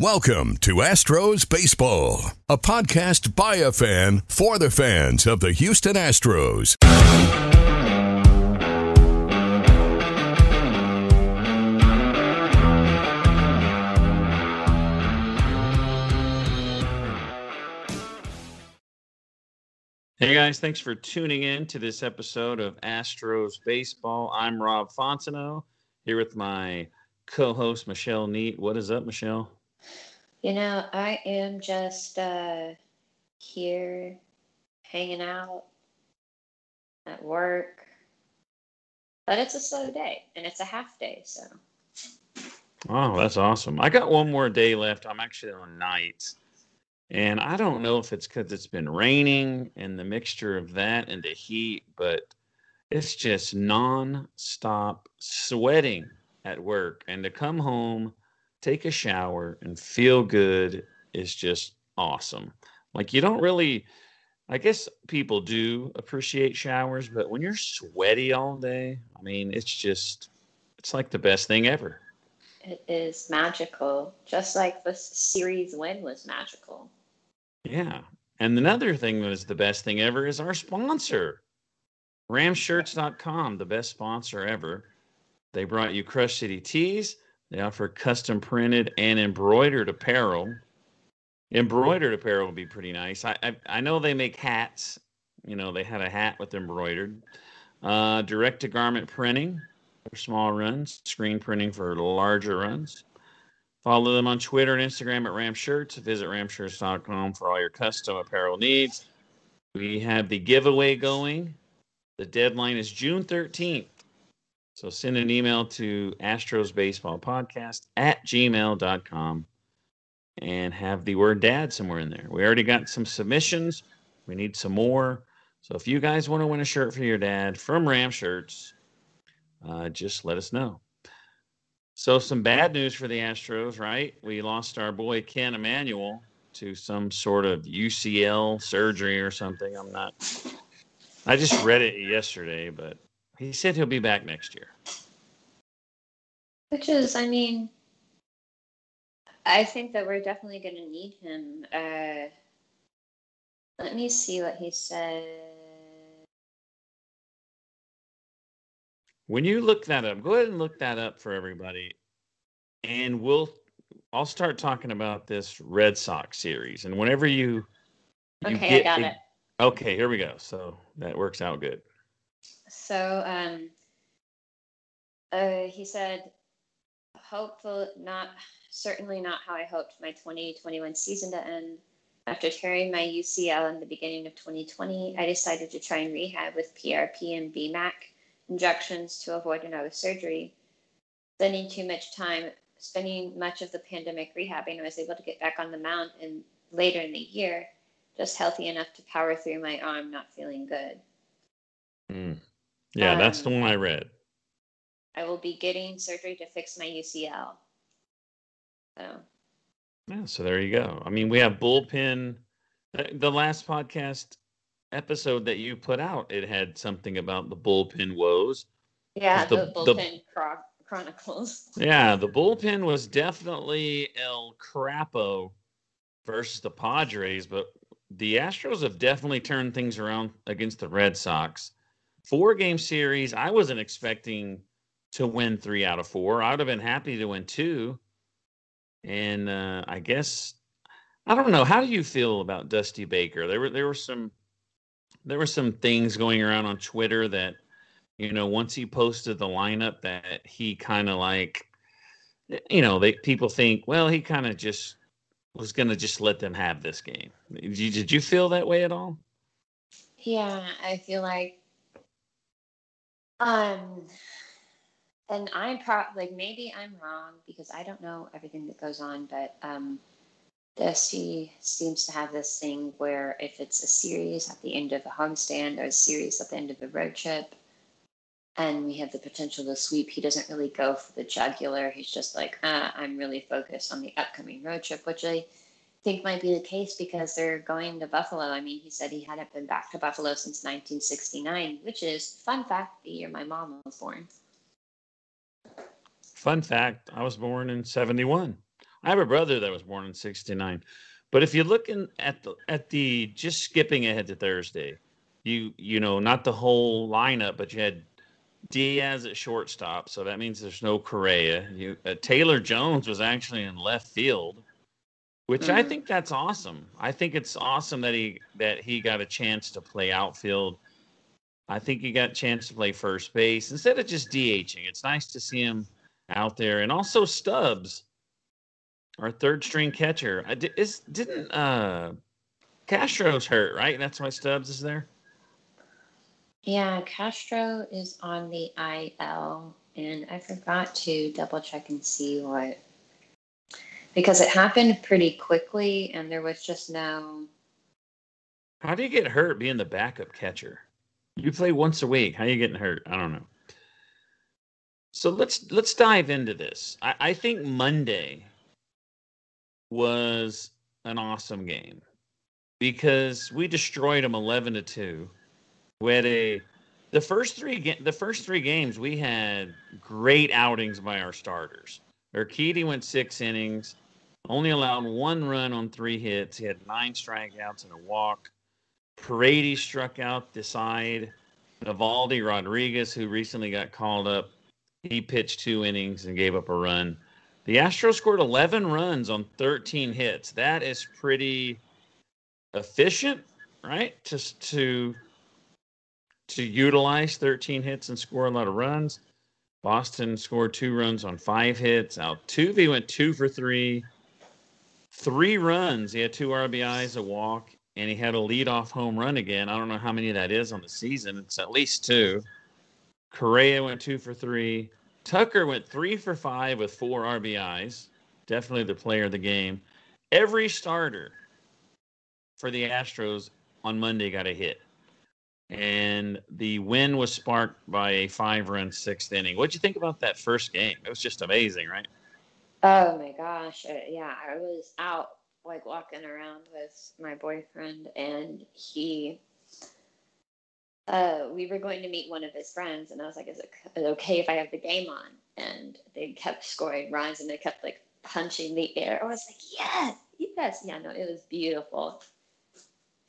Welcome to Astros Baseball, a podcast by a fan for the fans of the Houston Astros. Hey guys, thanks for tuning in to this episode of Astros Baseball. I'm Rob Fontenot here with my co-host Michelle Neat. What is up, Michelle? You know, I am just uh, here hanging out at work, but it's a slow day and it's a half day, so. Oh, that's awesome. I got one more day left. I'm actually on nights. And I don't know if it's because it's been raining and the mixture of that and the heat, but it's just non-stop sweating at work. And to come home, take a shower, and feel good is just awesome. Like you don't really, I guess people do appreciate showers, but when you're sweaty all day, I mean, it's just, it's like the best thing ever. It is magical, just like the series win was magical. Yeah. And another thing that is the best thing ever is our sponsor, ramshirts.com, the best sponsor ever. They brought you Crush City Tees. They offer custom printed and embroidered apparel. Embroidered apparel would be pretty nice. I, I, I know they make hats. You know, they had a hat with embroidered. Uh, direct to garment printing for small runs, screen printing for larger runs. Follow them on Twitter and Instagram at Ram Shirts. Visit ramshirts.com for all your custom apparel needs. We have the giveaway going. The deadline is June 13th. So send an email to Astros Baseball Podcast at gmail.com and have the word dad somewhere in there. We already got some submissions. We need some more. So if you guys want to win a shirt for your dad from Ram Shirts, uh, just let us know. So some bad news for the Astros, right? We lost our boy Kent Emanuel to some sort of UCL surgery or something. I'm not. I just read it yesterday, but he said he'll be back next year. Which is, I mean, I think that we're definitely going to need him. Uh, let me see what he said. When you look that up, go ahead and look that up for everybody, and we'll. I'll start talking about this Red Sox series, and whenever you, you Okay, I got the- it. Okay, here we go. So that works out good. So, um, uh, he said, hopeful, not, certainly not how I hoped my 2021 season to end. After tearing my UCL in the beginning of 2020, I decided to try and rehab with PRP and BMAC injections to avoid another surgery. Spending too much time, spending much of the pandemic rehabbing, I was able to get back on the mound and later in the year, just healthy enough to power through my arm not feeling good. Yeah, that's the Um, one I read. I will be getting surgery to fix my UCL. So, Yeah, so there you go. I mean, we have bullpen. uh, The last podcast episode that you put out, it had something about the bullpen woes. yeah, The- the, the- bullpen chronicles. Yeah, the bullpen was definitely El Crapo versus the Padres, but the Astros have definitely turned things around against the Red Sox. Four game series. I wasn't expecting to win three out of four. I would have been happy to win two. And uh, I guess I don't know. How do you feel about Dusty Baker? There were there were some there were some things going around on Twitter that you know once he posted the lineup that he kind of like you know they people think well he kind of just was going to just let them have this game. Did you, did you feel that way at all? Yeah, I feel like um and I'm pro like maybe I'm wrong because I don't know everything that goes on, but um, the SC seems to have this thing where if it's a series at the end of a homestand or a series at the end of a road trip, and we have the potential to sweep, he doesn't really go for the jugular. He's just like, ah, I'm really focused on the upcoming road trip, which I think might be the case because they're going to Buffalo. I mean, he said he hadn't been back to Buffalo since 1969, which is fun fact the year my mom was born. Fun fact: I was born in '71. I have a brother that was born in '69. But if you're looking at the at the just skipping ahead to Thursday, you you know not the whole lineup, but you had Diaz at shortstop, so that means there's no Correa. You uh, Taylor Jones was actually in left field, which mm-hmm. I think that's awesome. I think it's awesome that he that he got a chance to play outfield. I think he got a chance to play first base instead of just DHing. It's nice to see him out there, and also Stubbs, our third string catcher. I did, is didn't uh, Castro's hurt, right? That's why Stubbs is there. Yeah, Castro is on the IL, and I forgot to double check and see what because it happened pretty quickly, and there was just no. How do you get hurt being the backup catcher? You play once a week. How are you getting hurt? I don't know. So let's let's dive into this. I, I think Monday was an awesome game because we destroyed them eleven to two. We had a the first three the first three games we had great outings by our starters. Urquidy went six innings, only allowed one run on three hits. He had nine strikeouts and a walk. Paredes struck out the side. Nivaldo Rodriguez, who recently got called up, he pitched two innings and gave up a run. The Astros scored 11 runs on 13 hits. That is pretty efficient, right? Just to to utilize 13 hits and score a lot of runs. Boston scored two runs on five hits. Altuve went two for three, three runs. He had two RBIs, a walk, and he had a leadoff home run again. I don't know how many that is on the season. It's at least two. Correa went two for three. Tucker went three for five with four RBIs. Definitely the player of the game. Every starter for the Astros on Monday got a hit. And the win was sparked by a five run sixth inning. What'd you think about that first game? It was just amazing, right? Oh my gosh. Uh, yeah, I was out like walking around with my boyfriend, and he uh, we were going to meet one of his friends, and I was like, "Is it okay if I have the game on?" And they kept scoring runs, and they kept like punching the air. I was like, "Yes, yes, yeah." No, it was beautiful.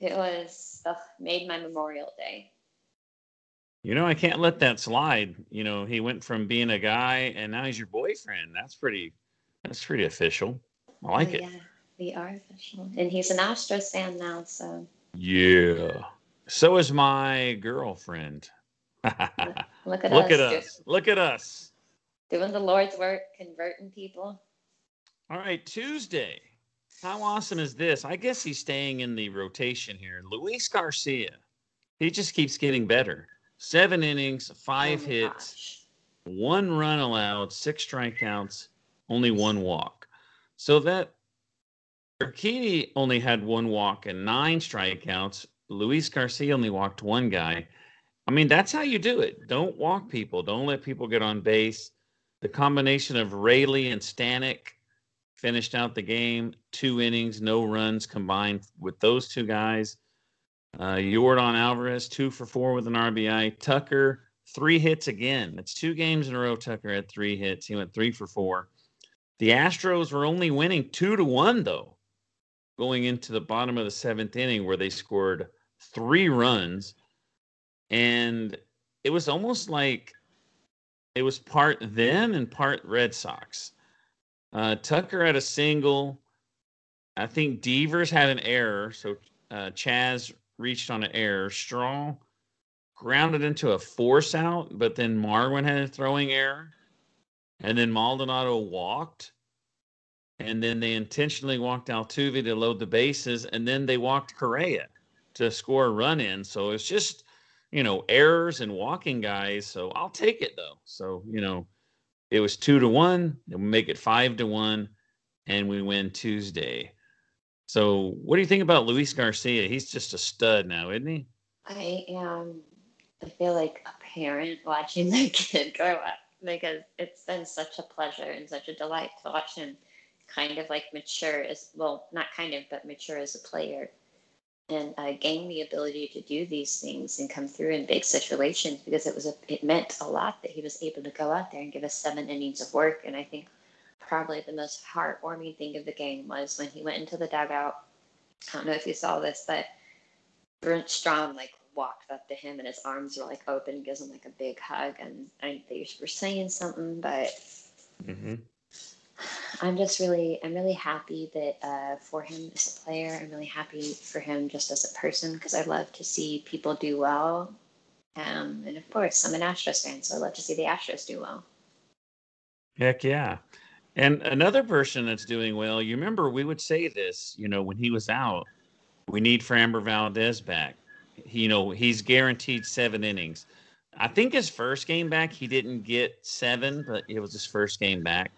It was ugh, made my Memorial Day. You know, I can't let that slide. You know, he went from being a guy, and now he's your boyfriend. That's pretty. That's pretty official. I like oh, it. Yeah, we are official, and he's an Astros fan now, so. Yeah. So is my girlfriend. Look at Look us. at us. Look at us. Doing the Lord's work, converting people. All right, Tuesday. How awesome is this? I guess he's staying in the rotation here. Luis Garcia. He just keeps getting better. Seven innings, oh five oh hits, gosh. one run allowed, six strikeouts, only one walk. So that Urquidy only had one walk and nine strikeouts. Luis Garcia only walked one guy. I mean, that's how you do it. Don't walk people. Don't let people get on base. The combination of Raley and Stanek finished out the game. Two innings, no runs combined with those two guys. Uh, Yordan Alvarez, two for four with an RBI. Tucker, three hits again. That's two games in a row. Tucker had three hits. He went three for four. The Astros were only winning two to one, though, going into the bottom of the seventh inning where they scored three runs, and it was almost like it was part them and part Red Sox. Uh, Tucker had a single. I think Devers had an error, so uh, Chas reached on an error. Straw grounded into a force out, but then Marwin had a throwing error, and then Maldonado walked, and then they intentionally walked Altuve to load the bases, and then they walked Correa to score a run in. So it's just, you know, errors and walking guys. So I'll take it though. So, you know, it was two to one. We make it five to one, and we win Tuesday. So, what do you think about Luis Garcia? He's just a stud now, isn't he? I am. I feel like a parent watching their kid grow up because it's been such a pleasure and such a delight to watch him kind of like mature as well, not kind of, but mature as a player and uh, gain the ability to do these things and come through in big situations because it was a, it meant a lot that he was able to go out there and give us seven innings of work. And I think probably the most heartwarming thing of the game was when he went into the dugout. I don't know if you saw this, but Brent Strom like walked up to him and his arms were like open gives him like a big hug. And I, think they were saying something, but mm-hmm. I'm just really, I'm really happy that uh, for him as a player, I'm really happy for him just as a person because I love to see people do well. Um, and of course, I'm an Astros fan, so I love to see the Astros do well. Heck yeah. And another person that's doing well, you remember we would say this, you know, when he was out, we need Framber Valdez back. He, you know, he's guaranteed seven innings. I think his first game back, he didn't get seven, but it was his first game back.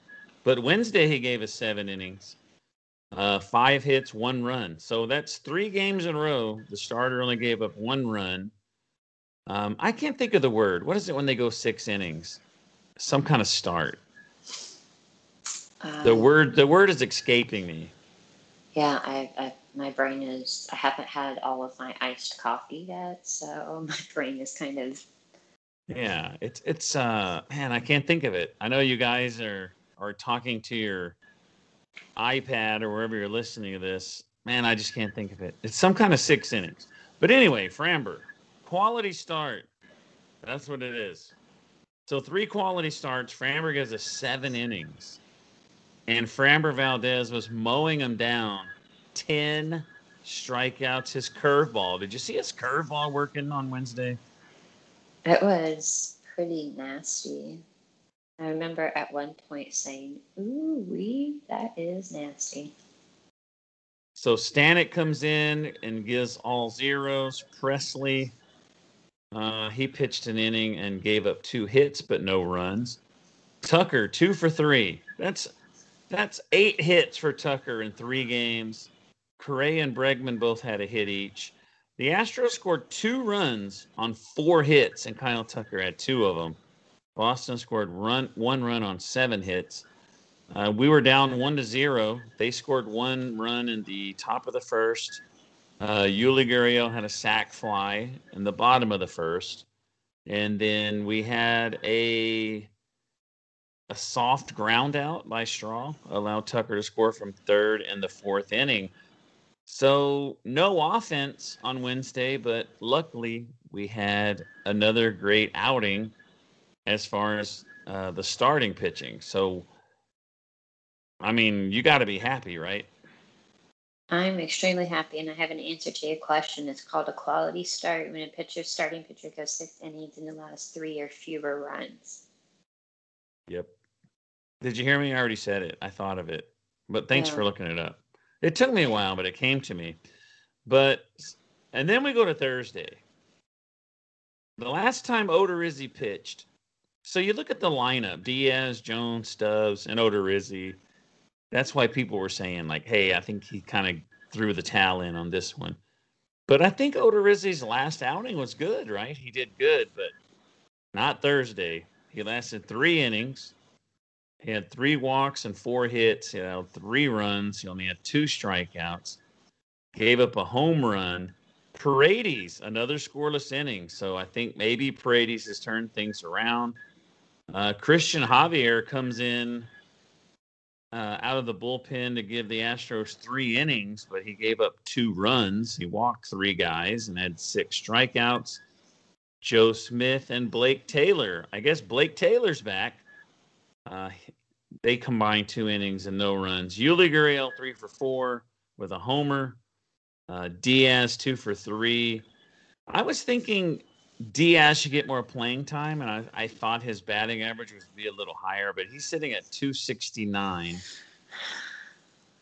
But Wednesday he gave us seven innings, uh, five hits, one run. So that's three games in a row. The starter only gave up one run. Um, I can't think of the word. What is it when they go six innings? Some kind of start. the uh, word the word is escaping me. Yeah, I, I my brain is. I haven't had all of my iced coffee yet, so my brain is kind of. Yeah, it's it's uh man, I can't think of it. I know you guys are or talking to your iPad or wherever you're listening to this, man, I just can't think of it. It's some kind of six innings. But anyway, Framber, quality start. That's what it is. So three quality starts. Framber gives us seven innings. And Framber Valdez was mowing him down. 10 strikeouts. His curveball. Did you see his curveball working on Wednesday? It was pretty nasty. I remember at one point saying, "Ooh, wee, that is nasty." So Stanek comes in and gives all zeros. Pressly, uh, he pitched an inning and gave up two hits but no runs. Tucker two for three. That's that's eight hits for Tucker in three games. Correa and Bregman both had a hit each. The Astros scored two runs on four hits, and Kyle Tucker had two of them. Boston scored run one run on seven hits. Uh, we were down one to zero. They scored one run in the top of the first. Uh, Yuli Gurriel had a sac fly in the bottom of the first, and then we had a a soft ground out by Straw, allowed Tucker to score from third in the fourth inning. So no offense on Wednesday, but luckily we had another great outing as far as uh, the starting pitching. So, I mean, you got to be happy, right? I'm extremely happy, and I have an answer to your question. It's called a quality start when a pitcher, starting pitcher, goes six innings and allows three or fewer runs. Yep. Did you hear me? I already said it. I thought of it, but thanks yeah. for looking it up. It took me a while, but it came to me. But and then we go to Thursday. The last time Odorizzi pitched, so you look at the lineup: Diaz, Jones, Stubbs, and Odorizzi. That's why people were saying like, "Hey, I think he kind of threw the towel in on this one." But I think Odorizzi's last outing was good, right? He did good, but not Thursday. He lasted three innings. He had three walks and four hits. He had three runs. He only had two strikeouts. Gave up a home run. Paredes, another scoreless inning. So I think maybe Paredes has turned things around. Uh, Cristian Javier comes in uh, out of the bullpen to give the Astros three innings, but he gave up two runs. He walked three guys and had six strikeouts. Joe Smith and Blake Taylor. I guess Blake Taylor's back. Uh, they combined two innings and no runs. Yuli Gurriel, three for four with a homer. Uh, Diaz, two for three. I was thinking Diaz should get more playing time, and I, I thought his batting average would be a little higher, but he's sitting at 269.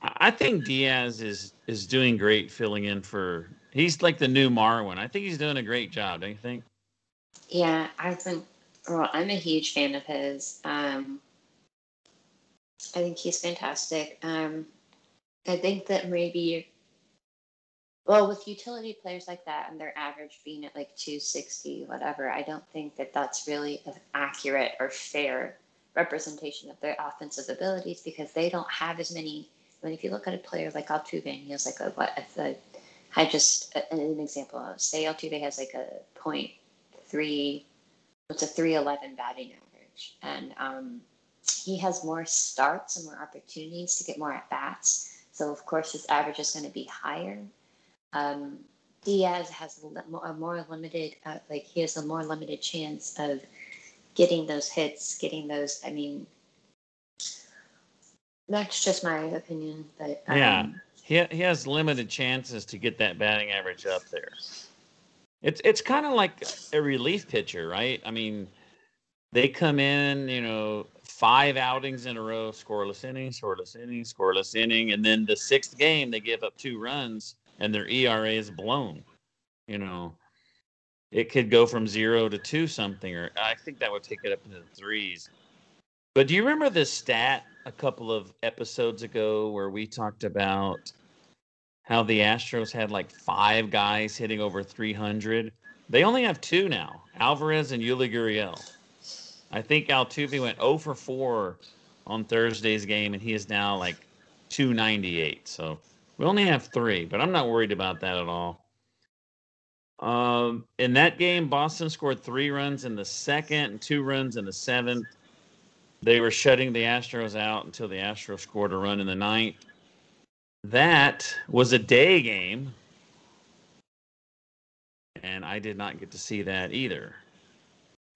I think Diaz is is doing great filling in for. He's like the new Marwin. I think he's doing a great job. Don't you think? Yeah, I think. Well, I'm a huge fan of his. Um, I think he's fantastic. Um, I think that maybe, well, with utility players like that and their average being at like 260, whatever, I don't think that that's really an accurate or fair representation of their offensive abilities because they don't have as many. I mean, if you look at a player like Altuve, and he has like a what? A, I just an example. Say Altuve has like a point three, it's a three eleven batting average, and um, he has more starts and more opportunities to get more at bats. So of course his average is going to be higher. Um, Diaz has a more limited, uh, like he has a more limited chance of getting those hits, getting those. I mean, that's just my opinion, but um, yeah, he he has limited chances to get that batting average up there. It's it's kind of like a relief pitcher, right? I mean, they come in, you know, five outings in a row, scoreless inning, scoreless inning, scoreless inning, and then the sixth game they give up two runs and their ERA is blown. You know, it could go from zero to two something, or I think that would take it up into the threes. But do you remember this stat a couple of episodes ago where we talked about how the Astros had like five guys hitting over 300? They only have two now Alvarez and Yuli Gurriel. I think Altuve went 0 for 4 on Thursday's game, and he is now like 298. So we only have three, but I'm not worried about that at all. Um, in that game, Boston scored three runs in the second two runs in the seventh. They were shutting the Astros out until the Astros scored a run in the ninth. That was a day game, and I did not get to see that either.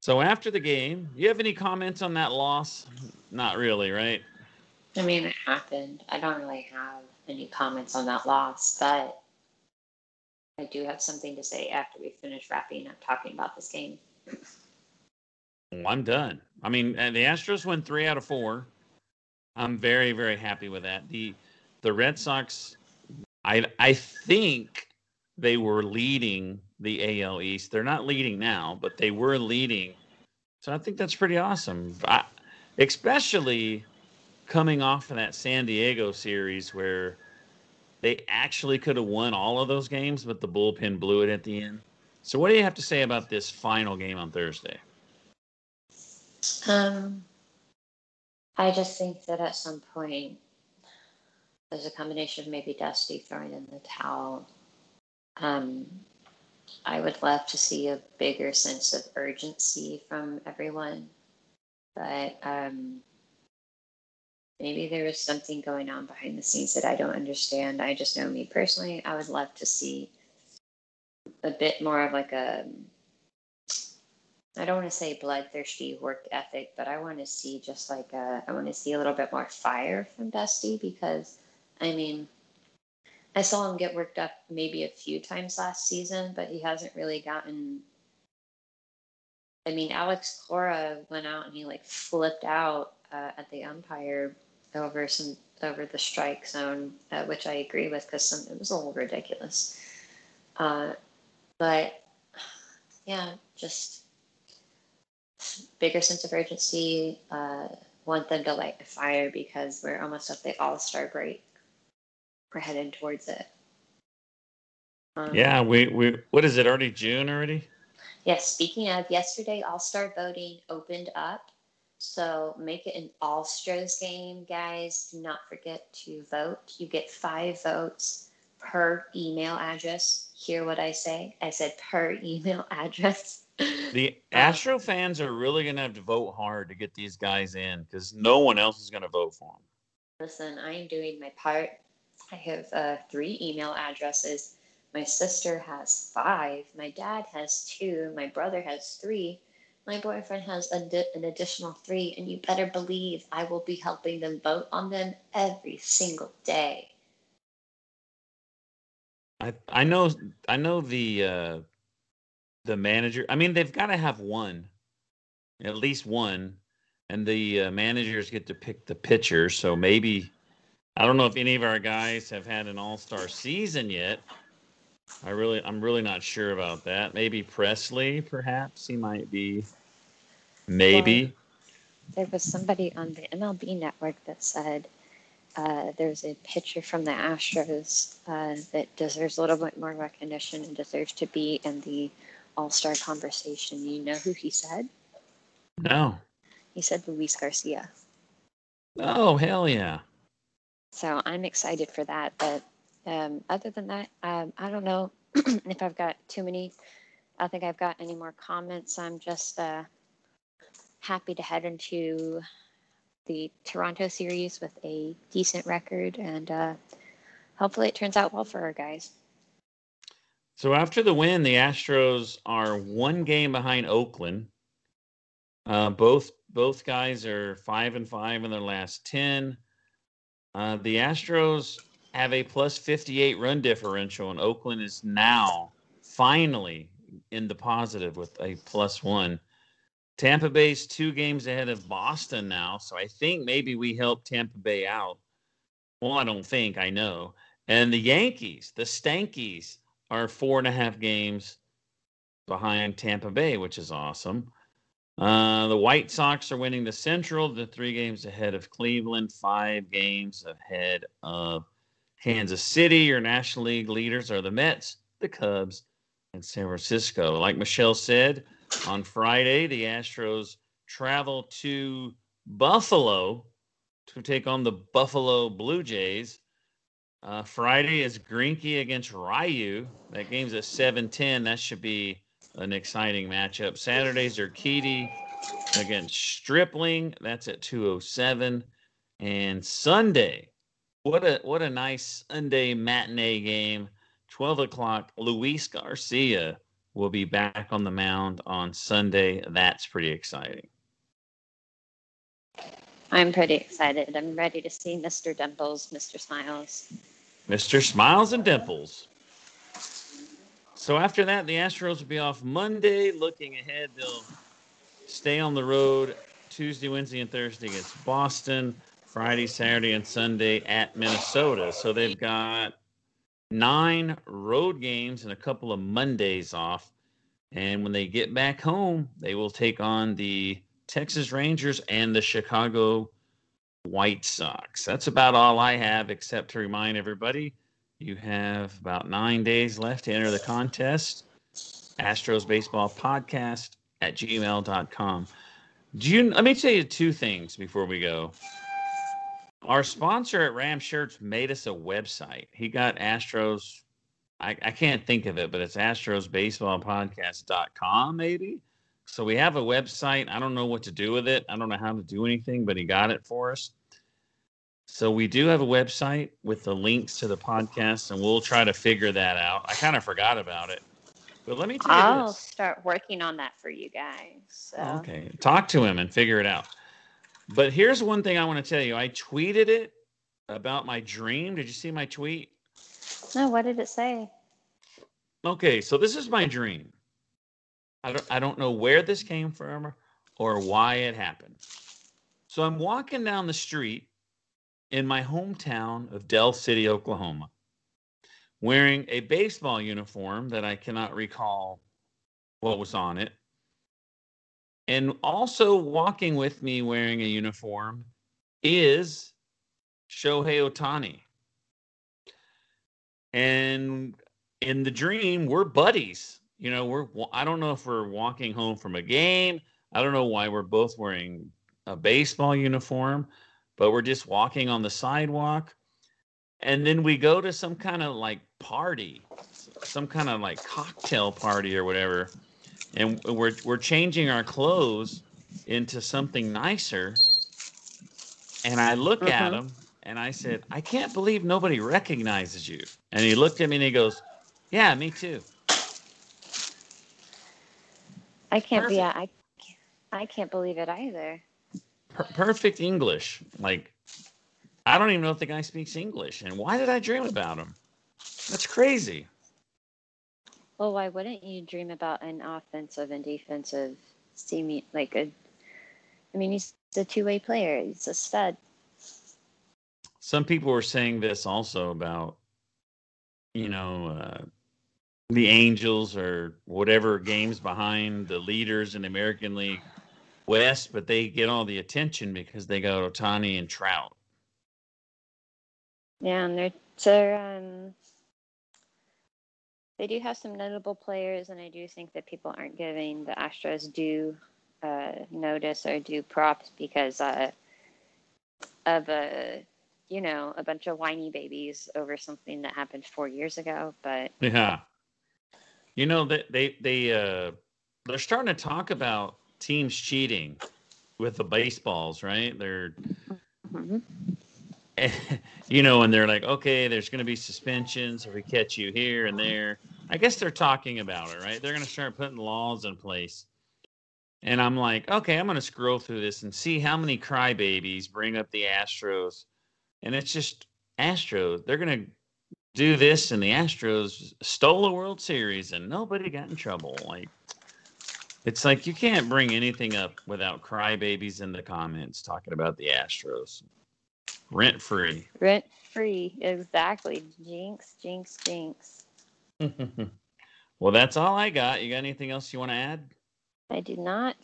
So after the game, you have any comments on that loss? Not really, right? I mean, it happened. I don't really have any comments on that loss, but I do have something to say after we finish wrapping up talking about this game. Well, I'm done. I mean, uh, the Astros win three out of four. I'm very, very happy with that. The the Red Sox, I I think they were leading the AL East. They're not leading now, but they were leading. So I think that's pretty awesome. I, especially coming off of that San Diego series where they actually could have won all of those games, but the bullpen blew it at the end. So, what do you have to say about this final game on Thursday? Um, I just think that at some point there's a combination of maybe Dusty throwing in the towel. Um, I would love to see a bigger sense of urgency from everyone, but um, maybe there was something going on behind the scenes that I don't understand. I just know me personally, I would love to see a bit more of like a I don't want to say bloodthirsty work ethic, but I want to see just like a, I want to see a little bit more fire from Dusty because I mean I saw him get worked up maybe a few times last season, but he hasn't really gotten I mean Alex Cora went out and he like flipped out uh, at the umpire over some over the strike zone, uh, which I agree with because it was a little ridiculous. Uh, but yeah, just bigger sense of urgency. Uh, want them to light the fire because we're almost at the All Star break. We're heading towards it. Um, yeah, we we what is it already June already? Yes. Yeah, speaking of yesterday, All Star voting opened up so make it an all Astros game, guys. Do not forget to vote. You get five votes per email address. Hear what I say? I said per email address. The Astro fans are really going to have to vote hard to get these guys in because no one else is going to vote for them. Listen, I am doing my part. I have uh, three email addresses. My sister has five. My dad has two. My brother has three my boyfriend has di- an additional three, and you better believe I will be helping them vote on them every single day. I I know I know the uh, the manager. I mean, they've got to have one, at least one, and the uh, managers get to pick the pitcher. So maybe I don't know if any of our guys have had an All Star season yet. I really, I'm really not sure about that. Maybe Pressly, perhaps he might be, maybe. there was somebody on the MLB network that said uh, there's a pitcher from the Astros uh, that deserves a little bit more recognition and deserves to be in the All Star conversation. You know who he said? No. He said Luis Garcia. Oh, hell yeah. So I'm excited for that. But um, other than that, um, I don't know if I've got too many. I don't think I've got any more comments. I'm just uh, happy to head into the Toronto series with a decent record, and uh, hopefully it turns out well for our guys. So after the win, the Astros are one game behind Oakland. Uh, both both guys are five and five in their last ten. Uh, the Astros have a plus fifty eight run differential, and Oakland is now finally in the positive with a plus one. Tampa Bay's two games ahead of Boston now, so I think maybe we help Tampa Bay out. Well, I don't think, I know. And the Yankees, the Stankies, are four and a half games behind Tampa Bay, which is awesome. Uh, the White Sox are winning the Central, the three games ahead of Cleveland, five games ahead of Kansas City. Your National League leaders are the Mets, the Cubs, and San Francisco. Like Michelle said, on Friday, the Astros travel to Buffalo to take on the Buffalo Blue Jays. Uh, Friday is Greinke against Ryu. That game's at 7:10. That should be an exciting matchup. Saturdays are against Stripling. That's at 207. And Sunday, what a what a nice Sunday matinee game. 12 o'clock, Luis Garcia will be back on the mound on Sunday. That's pretty exciting. I'm pretty excited. I'm ready to see Mr. Dimples, Mr. Smiles. Mr. Smiles and Dimples. So after that, the Astros will be off Monday. Looking ahead, they'll stay on the road Tuesday, Wednesday, and Thursday against Boston. Friday, Saturday, and Sunday at Minnesota. So they've got nine road games and a couple of Mondays off. And when they get back home, they will take on the Texas Rangers and the Chicago White Sox. That's about all I have, except to remind everybody you have about nine days left to enter the contest. Astros Baseball Podcast at gmail.com. Do you, let me tell you two things before we go. Our sponsor at Ram Shirts made us a website. He got Astros. I, I can't think of it, but it's astrosbaseballpodcast.com, maybe. So we have a website. I don't know what to do with it. I don't know how to do anything, but he got it for us. So we do have a website with the links to the podcast, and we'll try to figure that out. I kind of forgot about it. But let me tell you I'll this. start working on that for you guys. So. Okay. Talk to him and figure it out. But here's one thing I want to tell you. I tweeted it about my dream. Did you see my tweet? No, what did it say? Okay, so this is my dream. I don't I don't know where this came from or why it happened. So I'm walking down the street in my hometown of Del City, Oklahoma, wearing a baseball uniform that I cannot recall what was on it. And also walking with me wearing a uniform is Shohei Ohtani. And in the dream, we're buddies. You know, we're I don't know if we're walking home from a game. I don't know why we're both wearing a baseball uniform, but we're just walking on the sidewalk. And then we go to some kind of like party, some kind of like cocktail party or whatever. And we're we're changing our clothes into something nicer. And I look at Mhm. him and I said, I can't believe nobody recognizes you. And he looked at me and he goes, Yeah, me too. I can't be. Perfect. I, I can't believe it either. Per- perfect English. Like, I don't even know if the guy speaks English. And why did I dream about him? That's crazy. Well, why wouldn't you dream about an offensive and defensive seeming like a? I mean, he's a two-way player. He's a stud. Some people were saying this also about, you know, uh, the Angels or whatever games behind the leaders in the American League West, but they get all the attention because they got Ohtani and Trout. Yeah, and they're they're um they do have some notable players, and I do think that people aren't giving the Astros due uh, notice or due props because uh, of a you know a bunch of whiny babies over something that happened four years ago. But yeah, you know that they they uh, they're starting to talk about teams cheating with the baseballs, right? They're mm-hmm. you know, and they're like, okay, there's going to be suspensions if we catch you here and there. I guess they're talking about it, right? They're going to start putting laws in place. And I'm like, okay, I'm going to scroll through this and see how many crybabies bring up the Astros. And it's just Astros. They're going to do this, and the Astros stole a World Series, and nobody got in trouble. Like, it's like you can't bring anything up without crybabies in the comments talking about the Astros. Rent free. Rent free. Exactly. Jinx, jinx, jinx. well, that's all I got. You got anything else you want to add? I do not.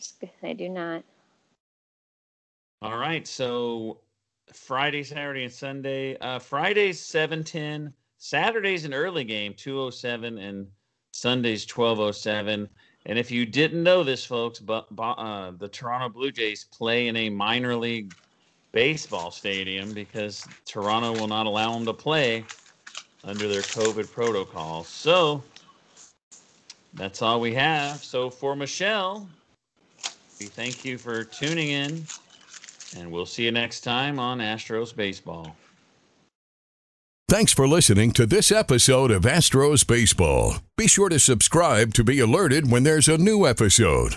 I do not. All right. So Friday, Saturday, and Sunday. Uh, Friday's 710. Saturday's an early game, 207, and Sunday's 1207. And if you didn't know this, folks, but uh, the Toronto Blue Jays play in a minor league baseball stadium because Toronto will not allow them to play under their COVID protocol. So that's all we have. So for Michelle, we thank you for tuning in, and we'll see you next time on Astros Baseball. Thanks for listening to this episode of Astros Baseball. Be sure to subscribe to be alerted when there's a new episode.